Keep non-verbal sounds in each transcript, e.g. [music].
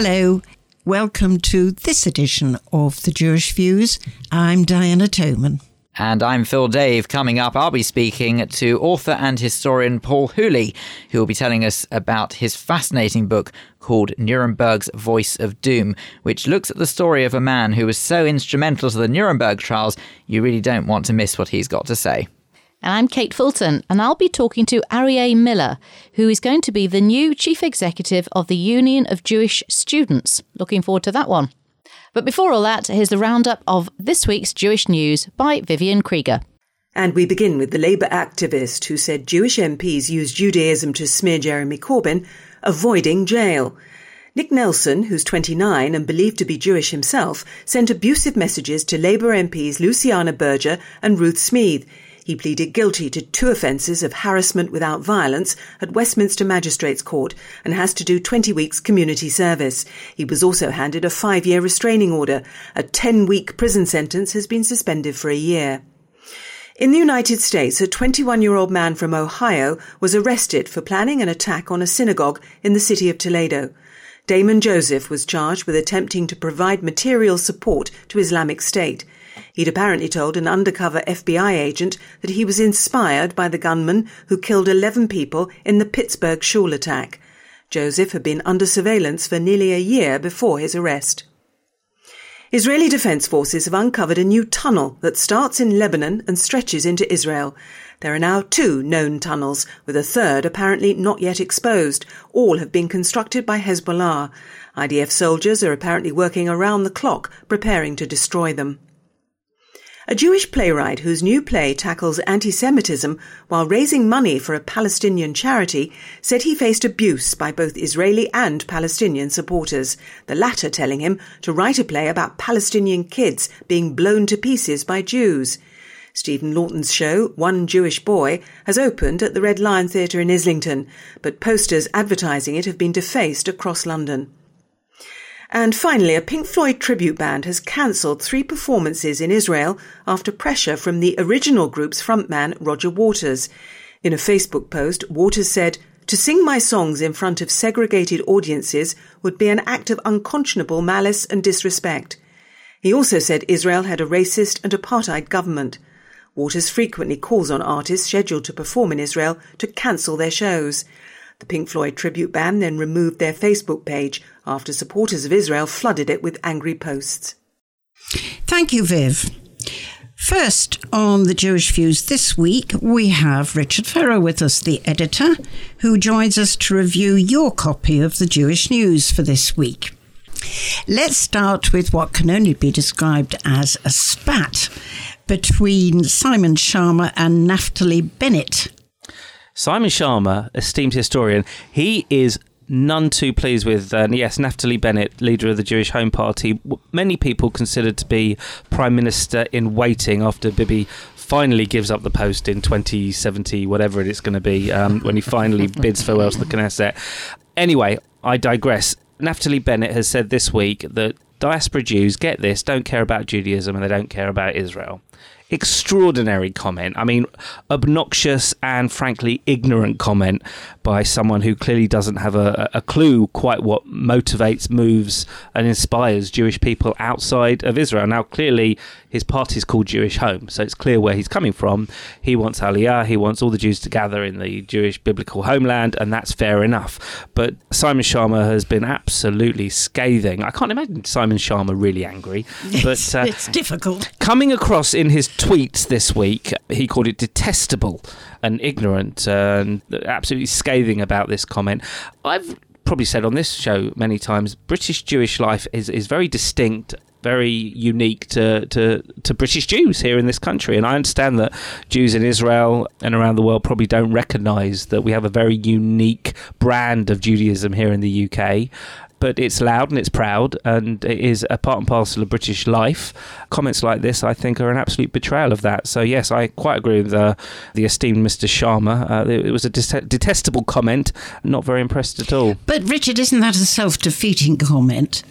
Hello, welcome to this edition of The Jewish Views. I'm Diana Toman. And I'm Phil Dave. Coming up, I'll be speaking to author and historian Paul Hooley, who will be telling us about his fascinating book called Nuremberg's Voice of Doom, which looks at the story of a man who was so instrumental to the Nuremberg trials, you really don't want to miss what he's got to say. And I'm Kate Fulton, and I'll be talking to Arieh Miller, who is going to be the new chief executive of the Union of Jewish Students. Looking forward to that one. But before all that, here's the roundup of this week's Jewish news by Vivian Krieger. And we begin with the Labour activist who said Jewish MPs use Judaism to smear Jeremy Corbyn, avoiding jail. Nick Nelson, who's 29 and believed to be Jewish himself, sent abusive messages to Labour MPs Luciana Berger and Ruth Smeeth. He pleaded guilty to two offences of harassment without violence at Westminster Magistrates Court and has to do 20 weeks community service. He was also handed a five year restraining order. A 10 week prison sentence has been suspended for a year. In the United States, a 21 year old man from Ohio was arrested for planning an attack on a synagogue in the city of Toledo. Damon Joseph was charged with attempting to provide material support to Islamic State. He'd apparently told an undercover FBI agent that he was inspired by the gunman who killed 11 people in the Pittsburgh shul attack. Joseph had been under surveillance for nearly a year before his arrest. Israeli defense forces have uncovered a new tunnel that starts in Lebanon and stretches into Israel. There are now two known tunnels, with a third apparently not yet exposed. All have been constructed by Hezbollah. IDF soldiers are apparently working around the clock, preparing to destroy them. A Jewish playwright whose new play tackles anti-Semitism while raising money for a Palestinian charity said he faced abuse by both Israeli and Palestinian supporters, the latter telling him to write a play about Palestinian kids being blown to pieces by Jews. Stephen Laughton's show, One Jewish Boy, has opened at the Red Lion Theatre in Islington, but posters advertising it have been defaced across London. And finally, a Pink Floyd tribute band has cancelled three performances in Israel after pressure from the original group's frontman, Roger Waters. In a Facebook post, Waters said, To sing my songs in front of segregated audiences would be an act of unconscionable malice and disrespect. He also said Israel had a racist and apartheid government. Waters frequently calls on artists scheduled to perform in Israel to cancel their shows. The Pink Floyd tribute band then removed their Facebook page after supporters of Israel flooded it with angry posts. Thank you, Viv. First, on the Jewish Views this week, we have Richard Ferrer with us, the editor, who joins us to review your copy of the Jewish News for this week. Let's start with what can only be described as a spat between Simon Schama and Naftali Bennett Simon Schama, esteemed historian, he is none too pleased with, uh, yes, Naftali Bennett, leader of the Jewish Home Party, many people considered to be prime minister in waiting after Bibi finally gives up the post in 2070, whatever it's going to be, um, when he finally [laughs] bids farewell to the Knesset. Anyway, I digress. Naftali Bennett has said this week that diaspora Jews, get this, don't care about Judaism and they don't care about Israel extraordinary comment. I mean, obnoxious and frankly ignorant comment by someone who clearly doesn't have a, a clue quite what motivates, moves, and inspires Jewish people outside of Israel. Now, clearly, his party is called Jewish Home, so it's clear where he's coming from. He wants Aliyah, he wants all the Jews to gather in the Jewish biblical homeland, and that's fair enough. But Simon Schama has been absolutely scathing. I can't imagine Simon Schama really angry, [laughs] but uh, it's difficult. Coming across in his tweets this week, he called it detestable and ignorant and absolutely scathing about this comment. I've probably said on this show many times British Jewish life is, is very distinct very unique to, to, to British Jews here in this country. And I understand that Jews in Israel and around the world probably don't recognize that we have a very unique brand of Judaism here in the UK but it's loud and it's proud and it is a part and parcel of British life. Comments like this, I think, are an absolute betrayal of that. So, yes, I quite agree with uh, the esteemed Mr. Schama. Uh, it was a detestable comment, not very impressed at all. But, Richard, isn't that a self defeating comment?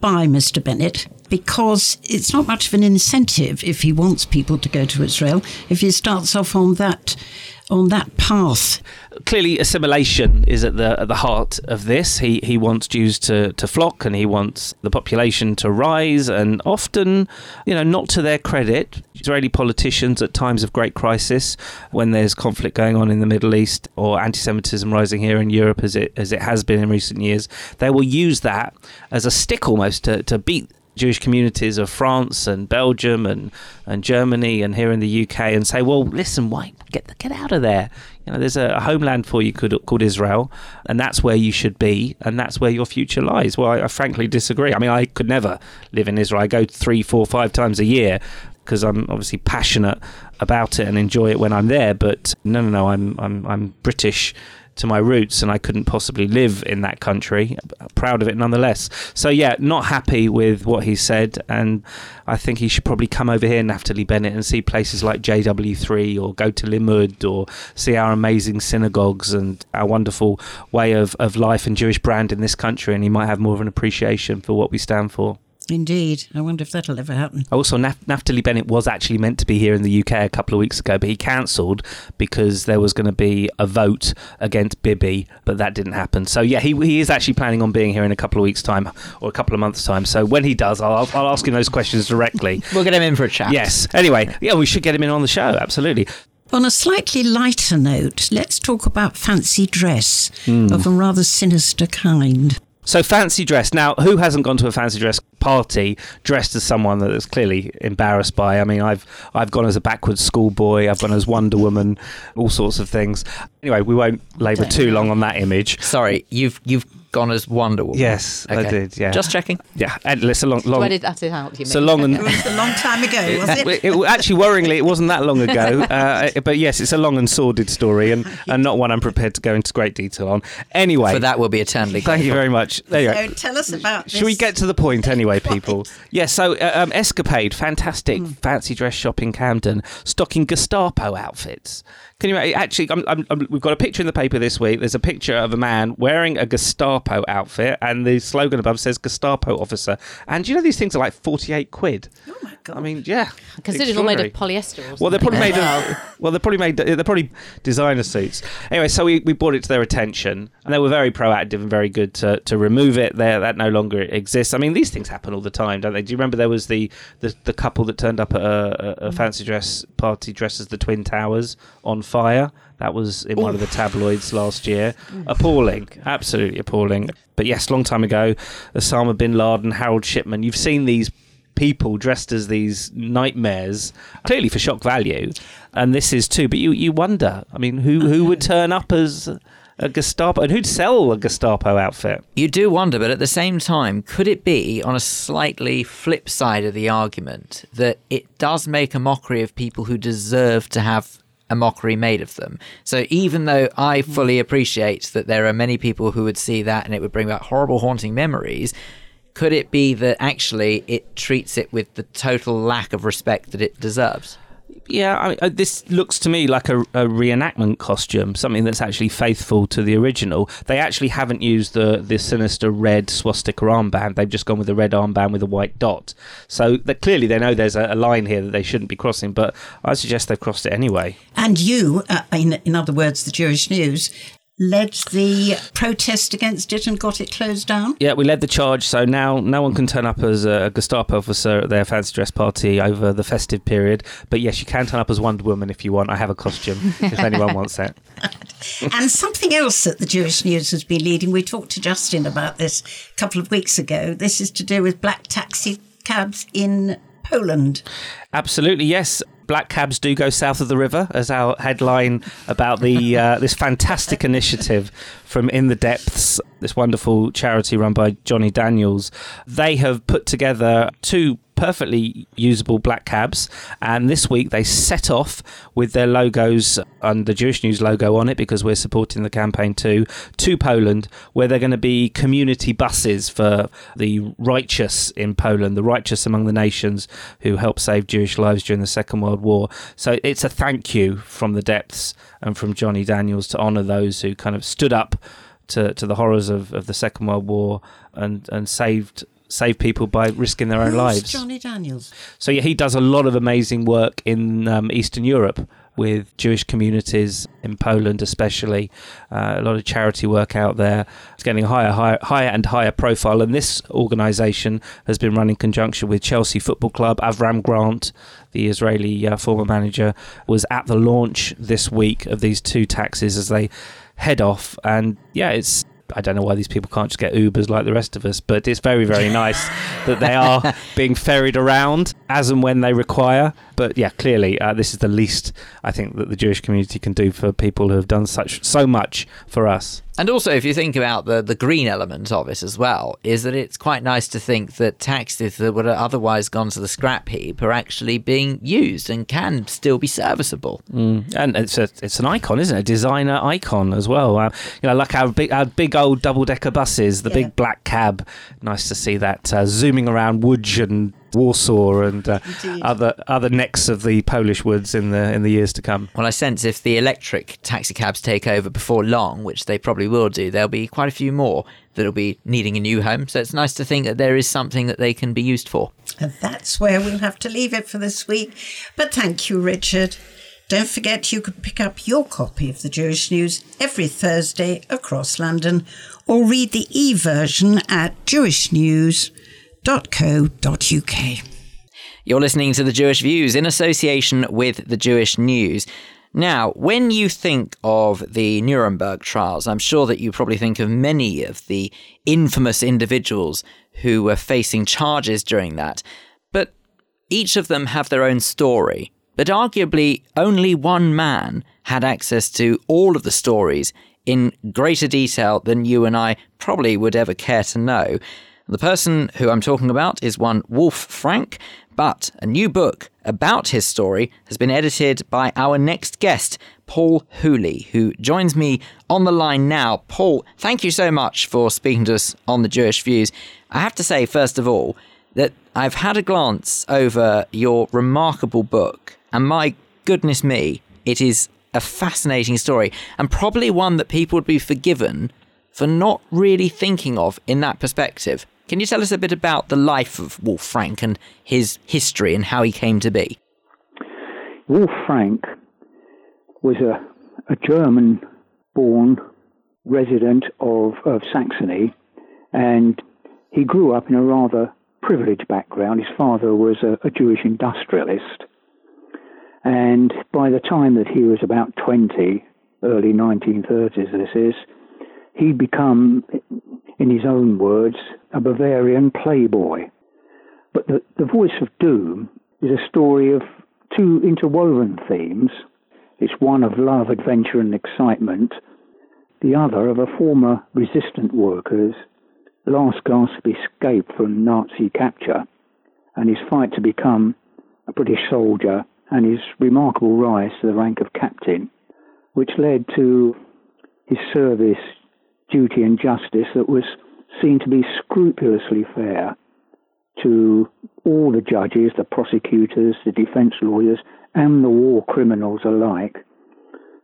by Mr. Bennett because it's not much of an incentive if he wants people to go to Israel. If he starts off on that on that path. Clearly, assimilation is at the at the heart of this. He he wants Jews to, to flock, and he wants the population to rise. And often, you know, not to their credit, Israeli politicians at times of great crisis, when there's conflict going on in the Middle East or anti-Semitism rising here in Europe, as it as it has been in recent years, they will use that as a stick almost to, to beat Jewish communities of France and Belgium and, and Germany and here in the UK and say, well, listen, why get get out of there? You know, there's a, homeland for you called, called Israel, and that's where you should be, and that's where your future lies. Well, I, I frankly disagree. I mean, I could never live in Israel. I go three, four, five times a year because I'm obviously passionate about it and enjoy it when I'm there. But no, no, no, I'm I'm I'm British to my roots and I couldn't possibly live in that country. Proud of it nonetheless. So, yeah, not happy with what he said. And I think he should probably come over here, Naftali Bennett, and see places like JW3 or go to Limmud or see our amazing synagogues and our wonderful way of, of life and Jewish brand in this country. And he might have more of an appreciation for what we stand for. Indeed. I wonder if that'll ever happen. Also, Naf- Naftali Bennett was actually meant to be here in the UK a couple of weeks ago, but he cancelled because there was going to be a vote against Bibi, but that didn't happen. So, yeah, he, he is actually planning on being here in a couple of weeks' time or a couple of months' time. So, when he does, I'll, I'll ask him those questions directly. [laughs] we'll get him in for a chat. Yes. Anyway, yeah, we should get him in on the show. Absolutely. On a slightly lighter note, let's talk about fancy dress mm. of a rather sinister kind. So fancy dress. Now, who hasn't gone to a fancy dress party dressed as someone that is clearly embarrassed by? I mean, I've I've gone as a backwards schoolboy. I've gone as Wonder Woman. All sorts of things. Anyway, we won't labour too long on that image. Sorry, you've you've gone as Wonder Woman. Yes, okay. I did. Yeah, just checking. Yeah, endless. A long, long. Where did that out? You so long and. [laughs] it was a long time ago, [laughs] was it? it, it actually, worryingly, it wasn't that long ago. [laughs] Uh, but yes, it's a long and sordid story, and, and not one I'm prepared to go into great detail on. Anyway, for that will be eternally. Thank you very much. There you so go. tell us about. Should we get to the point anyway, people? Yes. Yeah, so uh, um, Escapade, fantastic mm. fancy dress shop in Camden, stocking Gestapo outfits. Can you eh, actually? I'm, I'm, I'm, we've got a picture in the paper this week. There's a picture of a man wearing a Gestapo outfit, and the slogan above says Gestapo officer. And you know these things are like 48 quid. Oh my god! I mean, yeah. Considered it's all made of polyester. well, they're probably made. Of, [laughs] well, they're probably made. They're probably designer suits. Anyway, so we, we brought it to their attention, and they were very proactive and very good to, to remove it. There, that no longer exists. I mean, these things happen all the time, don't they? Do you remember there was the the, the couple that turned up at a, a, a fancy dress party dressed as the Twin Towers on fire. That was in Oof. one of the tabloids last year. Appalling, absolutely appalling. But yes, long time ago, Osama bin Laden, Harold Shipman. You've seen these people dressed as these nightmares, clearly for shock value, and this is too. But you you wonder. I mean, who who would [laughs] turn up as a Gestapo and who'd sell a Gestapo outfit? You do wonder, but at the same time, could it be on a slightly flip side of the argument that it does make a mockery of people who deserve to have a mockery made of them. So even though I hmm. fully appreciate that there are many people who would see that and it would bring back horrible, haunting memories, could it be that actually it treats it with the total lack of respect that it deserves? Yeah, I uh, this looks to me like a, a, reenactment costume, something that's actually faithful to the original. They actually haven't used the the sinister red swastika armband. They've just gone with the red armband with a white dot. So that clearly they know there's a, a, line here that they shouldn't be crossing. But I suggest they've crossed it anyway. And you, uh, in in other words, the Jewish News, led the protest against it and got it closed down? Yeah, we led the charge, so now no one can turn up as a Gestapo officer at their fancy dress party over the festive period. But yes, you can turn up as Wonder Woman if you want. I have a costume if anyone [laughs] wants that. and something else that the Jewish News has been leading, we talked to Justin about this a couple of weeks ago. This is to do with black taxi cabs in Poland. Absolutely, yes black cabs do go south of the river, as our headline about the uh, [laughs] this fantastic initiative from In the Depths, this wonderful charity run by Jonny Daniels. They have put together two perfectly usable black cabs. And this week they set off with their logos and the Jewish News logo on it because we're supporting the campaign too to Poland, where they're going to be community buses for the righteous in Poland, the righteous among the nations who helped save Jewish lives during the Second World War. So it's a thank you from the depths and from Jonny Daniels to honour those who kind of stood up. To, to the horrors of, of the Second World War and, and saved save people by risking their own Who's lives. Jonny Daniels. So yeah, he does a lot of amazing work in um, Eastern Europe. with Jewish communities in Poland, especially. Uh, a lot of charity work out there. It's getting higher, higher, higher and higher profile. And this organisation has been run in conjunction with Chelsea Football Club. Avram Grant, the Israeli uh, former manager, was at the launch this week of these two taxis as they head off. And yeah, it's I don't know why these people can't just get Ubers like the rest of us, but it's very, very [laughs] nice that they are being ferried around as and when they require. But yeah, clearly, uh, this is the least I think that the Jewish community can do for people who have done such so much for us. And also, if you think about the, the green element of it as well, is that it's quite nice to think that taxis that would have otherwise gone to the scrap heap are actually being used and can still be serviceable. Mm. And it's a, it's an icon, isn't it? A designer icon as well. Uh, you know, like our big our big old double decker buses, the yeah. big black cab. Nice to see that uh, zooming around Łódź and Warsaw and uh, other other necks of the Polish woods in the in the years to come. Well, I sense if the electric taxi cabs take over before long, which they probably will do, there'll be quite a few more that'll be needing a new home. So it's nice to think that there is something that they can be used for. And that's where we'll have to leave it for this week. But thank you, Richard. Don't forget you can pick up your copy of the Jewish News every Thursday across London or read the e version at Jewish News www.uk. You're listening to the Jewish Views in association with the Jewish News. Now, when you think of the Nuremberg trials, I'm sure that you probably think of many of the infamous individuals who were facing charges during that. But each of them have their own story. But arguably, only one man had access to all of the stories in greater detail than you and I probably would ever care to know. The person who I'm talking about is one Wolf Frank, but a new book about his story has been edited by our next guest, Paul Hooley, who joins me on the line now. Paul, thank you so much for speaking to us on the Jewish Views. I have to say, first of all, that I've had a glance over your remarkable book, and my goodness me, it is a fascinating story, and probably one that people would be forgiven for not really thinking of in that perspective. Can you tell us a bit about the life of Wolf Frank and his history and how he came to be? Wolf Frank was a, a German born resident of, of Saxony and he grew up in a rather privileged background. His father was a, a Jewish industrialist. And by the time that he was about 20, early 1930s, this is, he'd become in his own words, a Bavarian playboy. But the, the Voice of Doom is a story of two interwoven themes. It's one of love, adventure, and excitement, the other of a former resistant worker's last gasp escape from Nazi capture and his fight to become a British soldier and his remarkable rise to the rank of captain, which led to his service duty and justice that was seen to be scrupulously fair to all the judges, the prosecutors, the defence lawyers, and the war criminals alike,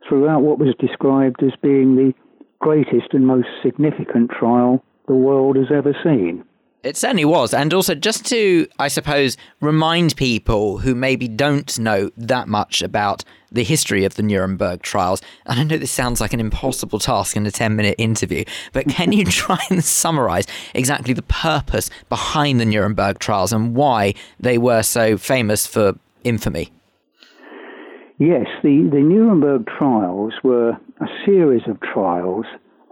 throughout what was described as being the greatest and most significant trial the world has ever seen. It certainly was. And also, just to, I suppose, remind people who maybe don't know that much about the history of the Nuremberg trials, and I know this sounds like an impossible task in a 10 minute interview, but can you [laughs] try and summarize exactly the purpose behind the Nuremberg trials and why they were so famous for infamy? Yes, the, the Nuremberg trials were a series of trials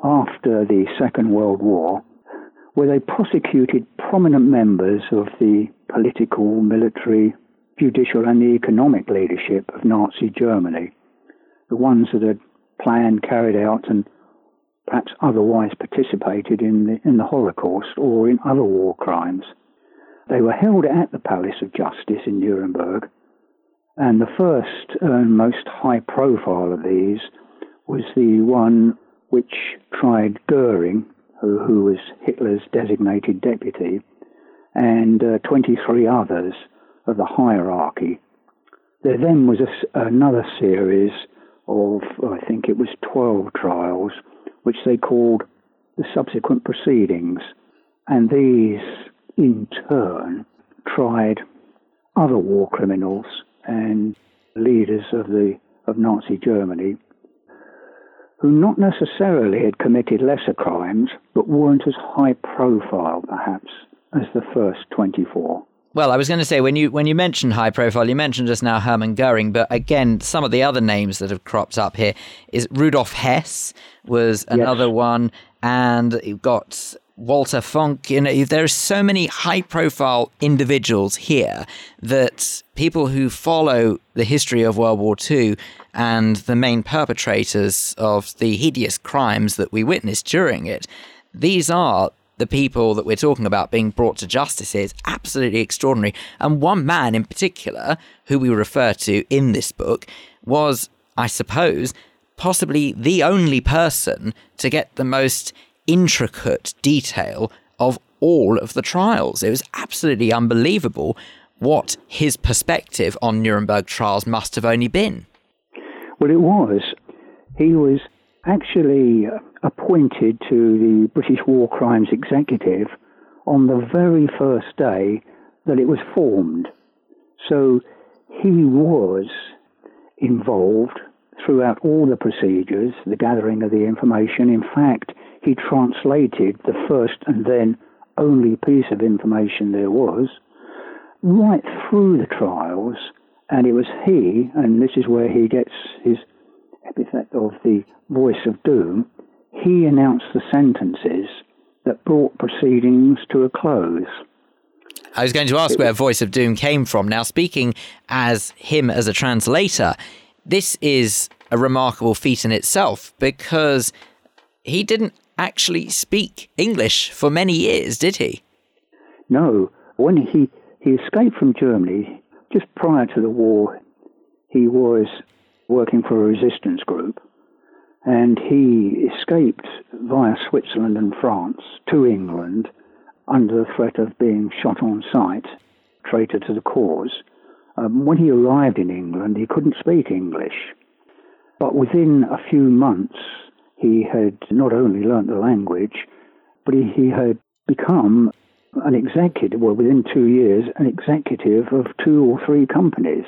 after the Second World War where they prosecuted prominent members of the political, military, judicial, and the economic leadership of Nazi Germany, the ones that had planned, carried out, and perhaps otherwise participated in the, in the Holocaust or in other war crimes. They were held at the Palace of Justice in Nuremberg, and the first and most high profile of these was the one which tried Goering, who, was Hitler's designated deputy, and uh, 23 others of the hierarchy. There then was a, another series of, I think it was 12 trials, which they called the subsequent proceedings. And these, in turn, tried other war criminals and leaders of the of Nazi Germany, who not necessarily had committed lesser crimes, but weren't as high profile, perhaps, as the first 24. Well, I was going to say when you when you mentioned high profile, you mentioned just now Hermann Goering, but again, some of the other names that have cropped up here is Rudolf Hess was another yes. one, and you've got Walter Funk. You know, there are so many high profile individuals here that people who follow the history of World War II and the main perpetrators of the hideous crimes that we witnessed during it, these are the people that we're talking about being brought to justice is absolutely extraordinary. And one man in particular, who we refer to in this book, was, I suppose, possibly the only person to get the most intricate detail of all of the trials. It was absolutely unbelievable what his perspective on Nuremberg trials must have only been. Well, it was. He was actually appointed to the British War Crimes Executive on the very first day that it was formed. So he was involved throughout all the procedures, the gathering of the information. In fact, he translated the first and then only piece of information there was right through the trials, and it was he, and this is where he gets his epithet of the voice of doom, he announced the sentences that brought proceedings to a close. I was going to ask where Voice of Doom came from. Now, speaking as him as a translator, this is a remarkable feat in itself because he didn't actually speak English for many years, did he? No. When he, he escaped from Germany, just prior to the war, he was working for a resistance group and he escaped via Switzerland and France to England under the threat of being shot on sight, traitor to the cause. Um, when he arrived in England, he couldn't speak English, but within a few months, he had not only learnt the language, but he, he had become an executive, well, within two years, an executive of two or three companies.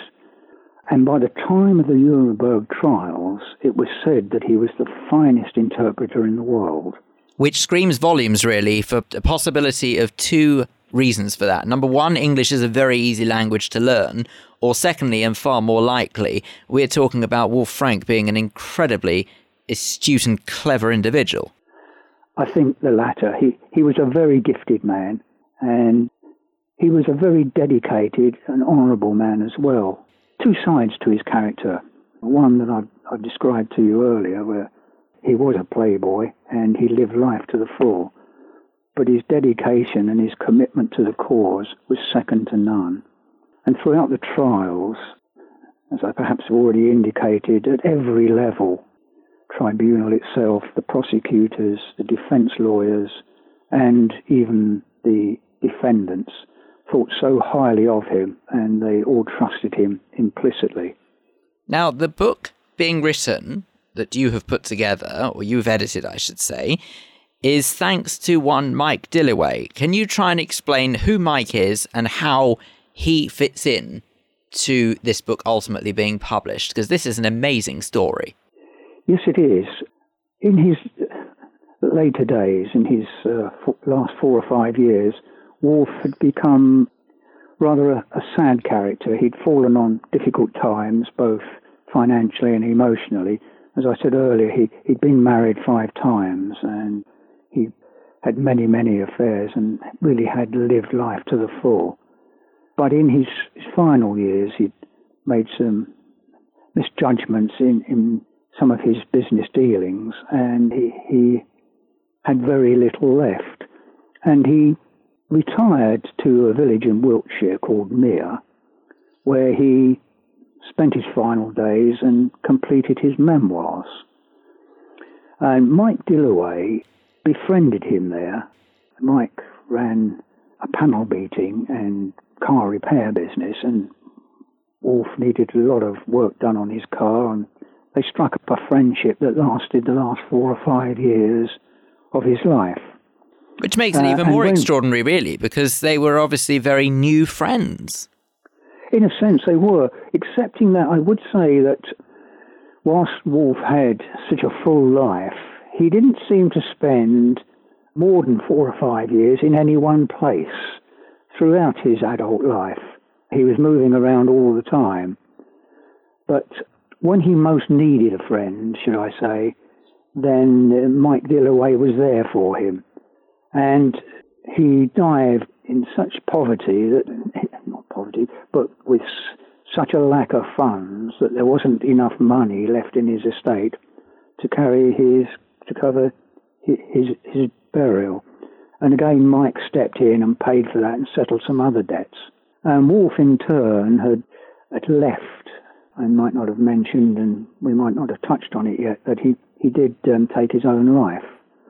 And by the time of the Nuremberg trials, it was said that he was the finest interpreter in the world. Which screams volumes, really, for the possibility of two reasons for that. Number one, English is a very easy language to learn. Or secondly, and far more likely, we're talking about Wolf Frank being an incredibly astute and clever individual. I think the latter. He, he was a very gifted man, and he was a very dedicated and honourable man as well two sides to his character. One that I've, I've described to you earlier, where he was a playboy and he lived life to the full. But his dedication and his commitment to the cause was second to none. And throughout the trials, as I perhaps have already indicated, at every level, tribunal itself, the prosecutors, the defence lawyers, and even the defendants thought so highly of him and they all trusted him implicitly. Now, the book being written that you have put together, or you've edited, I should say, is thanks to one Mike Dillaway. Can you try and explain who Mike is and how he fits in to this book ultimately being published? Because this is an amazing story. Yes, it is. In his later days, in his uh, last four or five years, Wolf had become rather a, a sad character. He'd fallen on difficult times, both financially and emotionally. As I said earlier, he, he'd been married five times and he had many, many affairs and really had lived life to the full. But in his, his final years, he'd made some misjudgments in, in some of his business dealings and he, he had very little left. And he retired to a village in Wiltshire called Mere, where he spent his final days and completed his memoirs. And Mike Dillaway befriended him there. Mike ran a panel beating and car repair business, and Wolf needed a lot of work done on his car, and they struck up a friendship that lasted the last four or five years of his life. Which makes it uh, even uh, more when, extraordinary, really, because they were obviously very new friends. In a sense, they were, excepting that I would say that whilst Wolf had such a full life, he didn't seem to spend more than four or five years in any one place throughout his adult life. He was moving around all the time. But when he most needed a friend, should I say, then Mike Dillaway was there for him. And he died in such poverty that, [laughs] not poverty, but with such a lack of funds that there wasn't enough money left in his estate to carry his, to cover his, his burial. And again, Mike stepped in and paid for that and settled some other debts. And Wolf, in turn, had, had left. I might not have mentioned, and we might not have touched on it yet, that he, he did um, take his own life.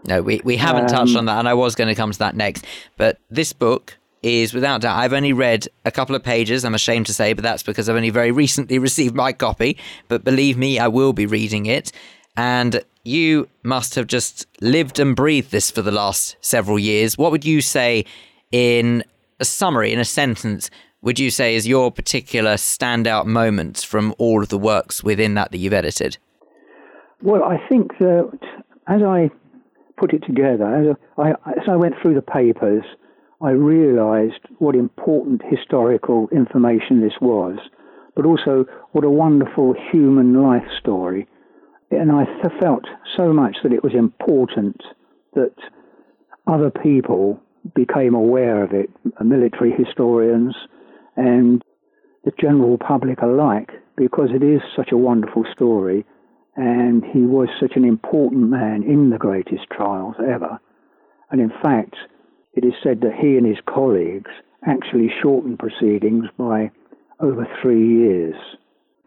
No, we, we haven't um, touched on that, and I was going to come to that next. But this book is without doubt, I've only read a couple of pages, I'm ashamed to say, but that's because I've only very recently [laughs] received my copy. But believe me, I will be reading it. And you must have just lived and breathed this for the last several years. What would you say in a summary, in a sentence, would you say is your particular standout moment from all of the works within that that you've edited? Well, I think that as I put it together, as I, as I went through the papers, I realised what important historical information this was, but also what a wonderful human life story and I felt so much that it was important that other people became aware of it, military historians and the general public alike, because it is such a wonderful story and he was such an important man in the greatest trials ever. And in fact, it is said that he and his colleagues actually shortened proceedings by over three years.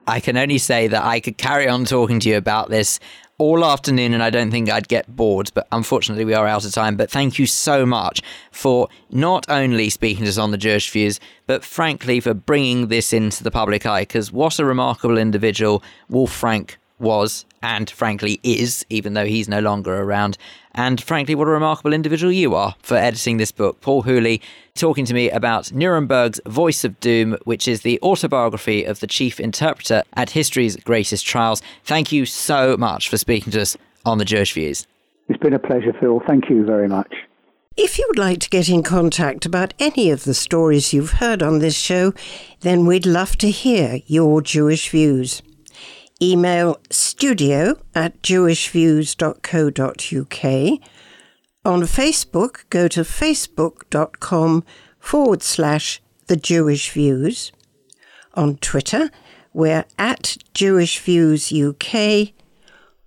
I can only say that I could carry on talking to you about this all afternoon and I don't think I'd get bored, but unfortunately we are out of time. But thank you so much for not only speaking to us on the Jewish views, but frankly for bringing this into the public eye, because what a remarkable individual Wolf Frank was and frankly is, even though he's no longer around. And frankly, what a remarkable individual you are for editing this book. Paul Hooley talking to me about Nuremberg's Voice of Doom, which is the autobiography of the chief interpreter at history's greatest trials. Thank you so much for speaking to us on the Jewish Views. It's been a pleasure, Phil. Thank you very much. If you would like to get in contact about any of the stories you've heard on this show, then we'd love to hear your Jewish views. Email studio at jewishviews.co.uk. On Facebook, go to facebook.com forward slash the Jewish Views. On Twitter, we're at Jewish Views UK,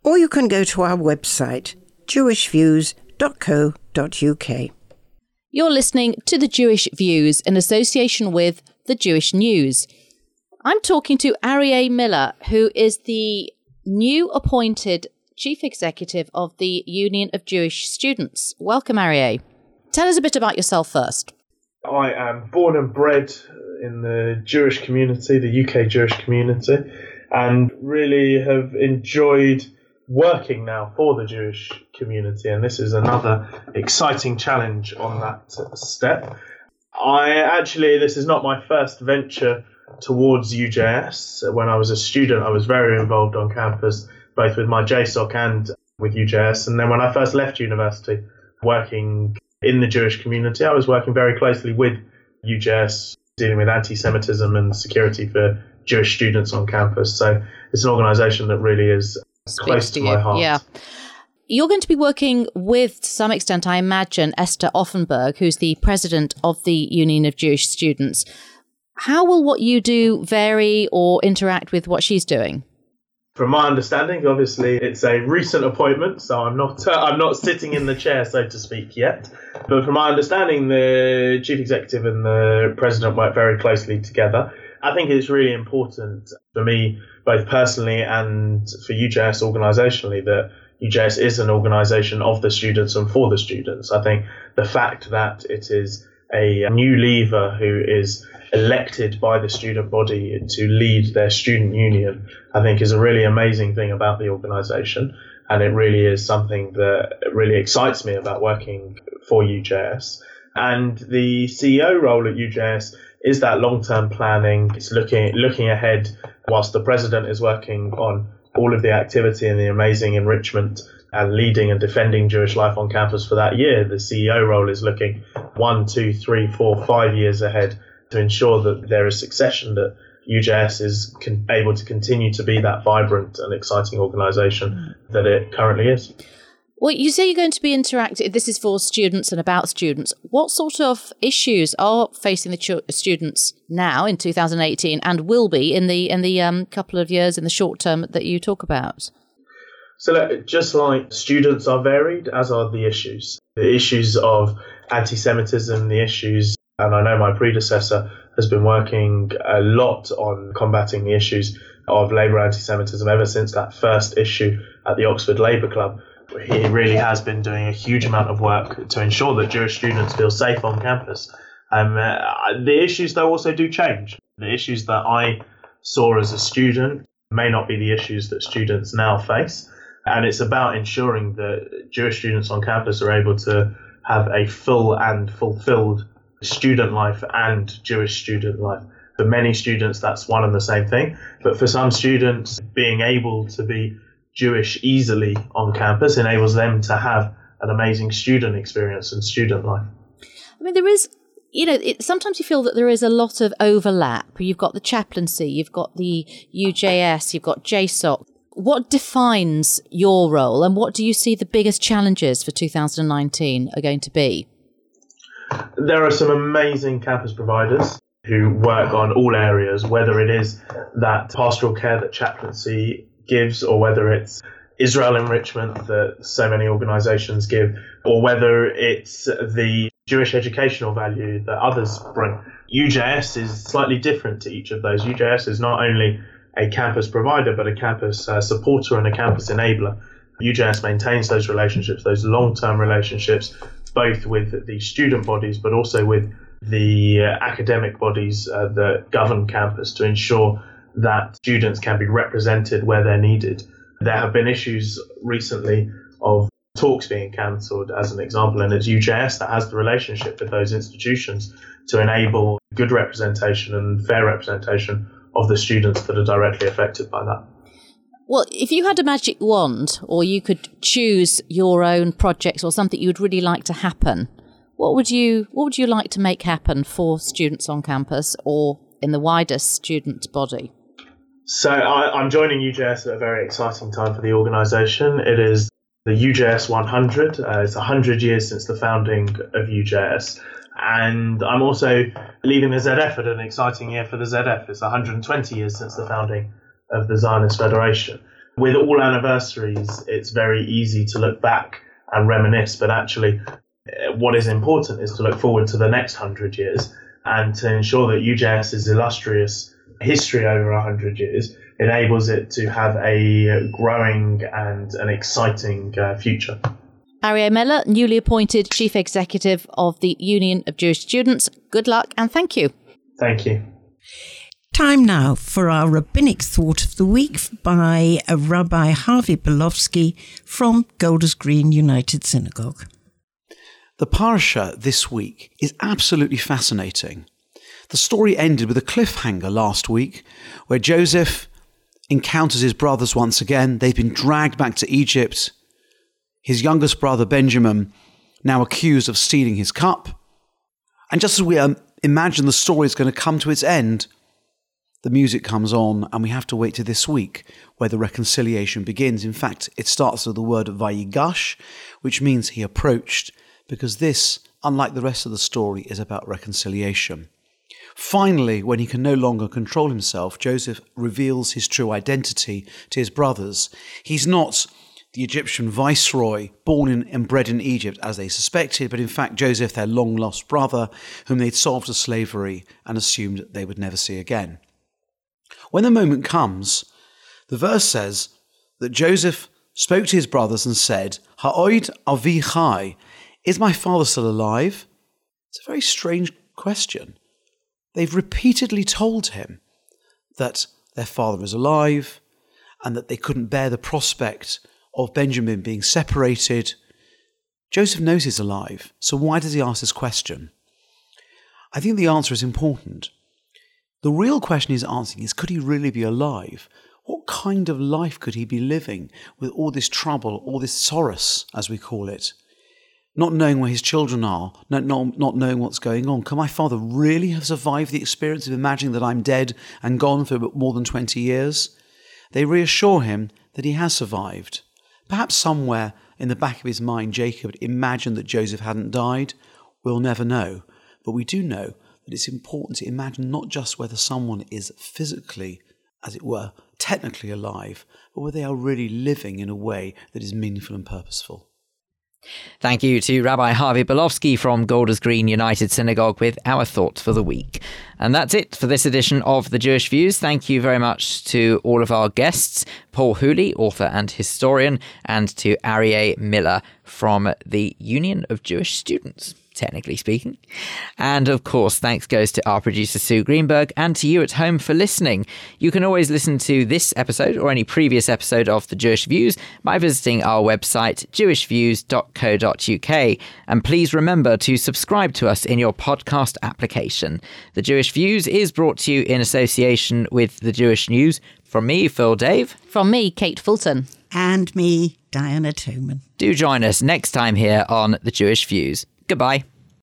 or you can go to our website, jewishviews.co.uk. You're listening to the Jewish Views in association with the Jewish News. I'm talking to Arieh Miller, who is the new appointed Chief Executive of the Union of Jewish Students. Welcome, Arieh. Tell us a bit about yourself first. I am born and bred in the Jewish community, the UK Jewish community, and really have enjoyed working now for the Jewish community. And this is another exciting challenge on that step. I actually, this is not my first venture towards UJS. When I was a student, I was very involved on campus, both with my JSOC and with UJS. And then when I first left university, working in the Jewish community, I was working very closely with UJS, dealing with anti Semitism and security for Jewish students on campus. So it's an organisation that really is Speaks close to, to my heart. Yeah. You're going to be working with, to some extent, I imagine, Esther Offenberg, who's the president of the Union of Jewish Students. How will what you do vary or interact with what she's doing? From my understanding, obviously it's a recent appointment, so I'm not uh, [laughs] I'm not sitting in the chair, so to speak, yet. But from my understanding, the chief executive and the president work very closely together. I think it's really important for me, both personally and for UJS organisationally, that UJS is an organisation of the students and for the students. I think the fact that it is a new leaver who is elected by the student body to lead their student union, I think is a really amazing thing about the organisation. And it really is something that really excites me about working for UJS. And the CEO role at UJS is that long-term planning. It's looking looking ahead whilst the president is working on all of the activity and the amazing enrichment and leading and defending Jewish life on campus for that year. The CEO role is looking one, two, three, four, five years ahead to ensure that there is succession, that UJS is con- able to continue to be that vibrant and exciting organisation that it currently is. Well, you say you're going to be interactive. This is for students and about students. What sort of issues are facing the students now in 2018 and will be in the in the um, couple of years in the short term that you talk about? So, look, just like students are varied, as are the issues. The issues of anti Semitism, the issues, and I know my predecessor has been working a lot on combating the issues of Labour anti Semitism ever since that first issue at the Oxford Labour Club. He really has been doing a huge amount of work to ensure that Jewish students feel safe on campus. Um, uh, the issues, though, also do change. The issues that I saw as a student may not be the issues that students now face. And it's about ensuring that Jewish students on campus are able to have a full and fulfilled student life and Jewish student life. For many students, that's one and the same thing. But for some students, being able to be Jewish easily on campus enables them to have an amazing student experience and student life. I mean, there is, you know, it, sometimes you feel that there is a lot of overlap. You've got the chaplaincy, you've got the UJS, you've got JSOC. What defines your role and what do you see the biggest challenges for 2019 are going to be? There are some amazing campus providers who work on all areas, whether it is that pastoral care that chaplaincy gives, or whether it's Israel enrichment that so many organizations give, or whether it's the Jewish educational value that others bring. UJS is slightly different to each of those. UJS is not only a campus provider, but a campus uh, supporter and a campus enabler. UJS maintains those relationships, those long term relationships, both with the student bodies, but also with the uh, academic bodies uh, that govern campus to ensure that students can be represented where they're needed. There have been issues recently of talks being cancelled, as an example, and it's UJS that has the relationship with those institutions to enable good representation and fair representation of the students that are directly affected by that. Well, if you had a magic wand or you could choose your own projects or something you would really like to happen, what would you what would you like to make happen for students on campus or in the wider student body? So I, am joining UJS at a very exciting time for the organisation. It is the UJS 100. Uh, it's 100 years since the founding of UJS. And I'm also leaving the ZF at an exciting year for the ZF. It's 120 years since the founding of the Zionist Federation. With all anniversaries, it's very easy to look back and reminisce, but actually, uh, what is important is to look forward to the next hundred years and to ensure that UJS's illustrious history over 100 years enables it to have a growing and an exciting uh, future. Arieh Miller, newly appointed Chief Executive of the Union of Jewish Students. Good luck and thank you. Thank you. Time now for our rabbinic thought of the week by uh, Rabbi Harvey Belovski from Golders Green United Synagogue. The parsha this week is absolutely fascinating. The story ended with a cliffhanger last week where Joseph encounters his brothers once again. They've been dragged back to Egypt. His youngest brother, Benjamin, now accused of stealing his cup. And just as we um, imagine the story is going to come to its end, the music comes on, and we have to wait to this week where the reconciliation begins. In fact, it starts with the word vayigash, which means he approached, because this, unlike the rest of the story, is about reconciliation. Finally, when he can no longer control himself, Joseph reveals his true identity to his brothers. He's not the Egyptian viceroy born and bred in Egypt as they suspected, but in fact Joseph, their long lost brother, whom they'd sold to slavery and assumed they would never see again. When the moment comes, the verse says that Joseph spoke to his brothers and said, Ha'od avi chai, is my father still alive? It's a very strange question. They've repeatedly told him that their father is alive and that they couldn't bear the prospect of Benjamin being separated. Joseph knows he's alive, so why does he ask this question? I think the answer is important. The real question he's asking is could he really be alive What kind of life could he be living with all this trouble, all this sorrow, as we call it? Not knowing where his children are, not, not, not knowing what's going on. Can my father really have survived the experience of imagining that I'm dead and gone for more than 20 years? They reassure him that he has survived. Perhaps somewhere in the back of his mind, Jacob imagined that Joseph hadn't died. We'll never know. But we do know that it's important to imagine not just whether someone is physically, as it were, technically alive, but whether they are really living in a way that is meaningful and purposeful. Thank you to Rabbi Harvey Belovski from Golders Green United Synagogue with our thoughts for the week. And that's it for this edition of The Jewish Views. Thank you very much to all of our guests, Paul Hooley, author and historian, and to Arieh Miller from the Union of Jewish Students technically speaking. And of course, thanks goes to our producer Sue Greenberg and to you at home for listening. You can always listen to this episode or any previous episode of The Jewish Views by visiting our website, jewishviews.co.uk. And please remember to subscribe to us in your podcast application. The Jewish Views is brought to you in association with The Jewish News. From me, Phil Dave. From me, Kate Fulton. And me, Diana Toman. Do join us next time here on The Jewish Views. Goodbye.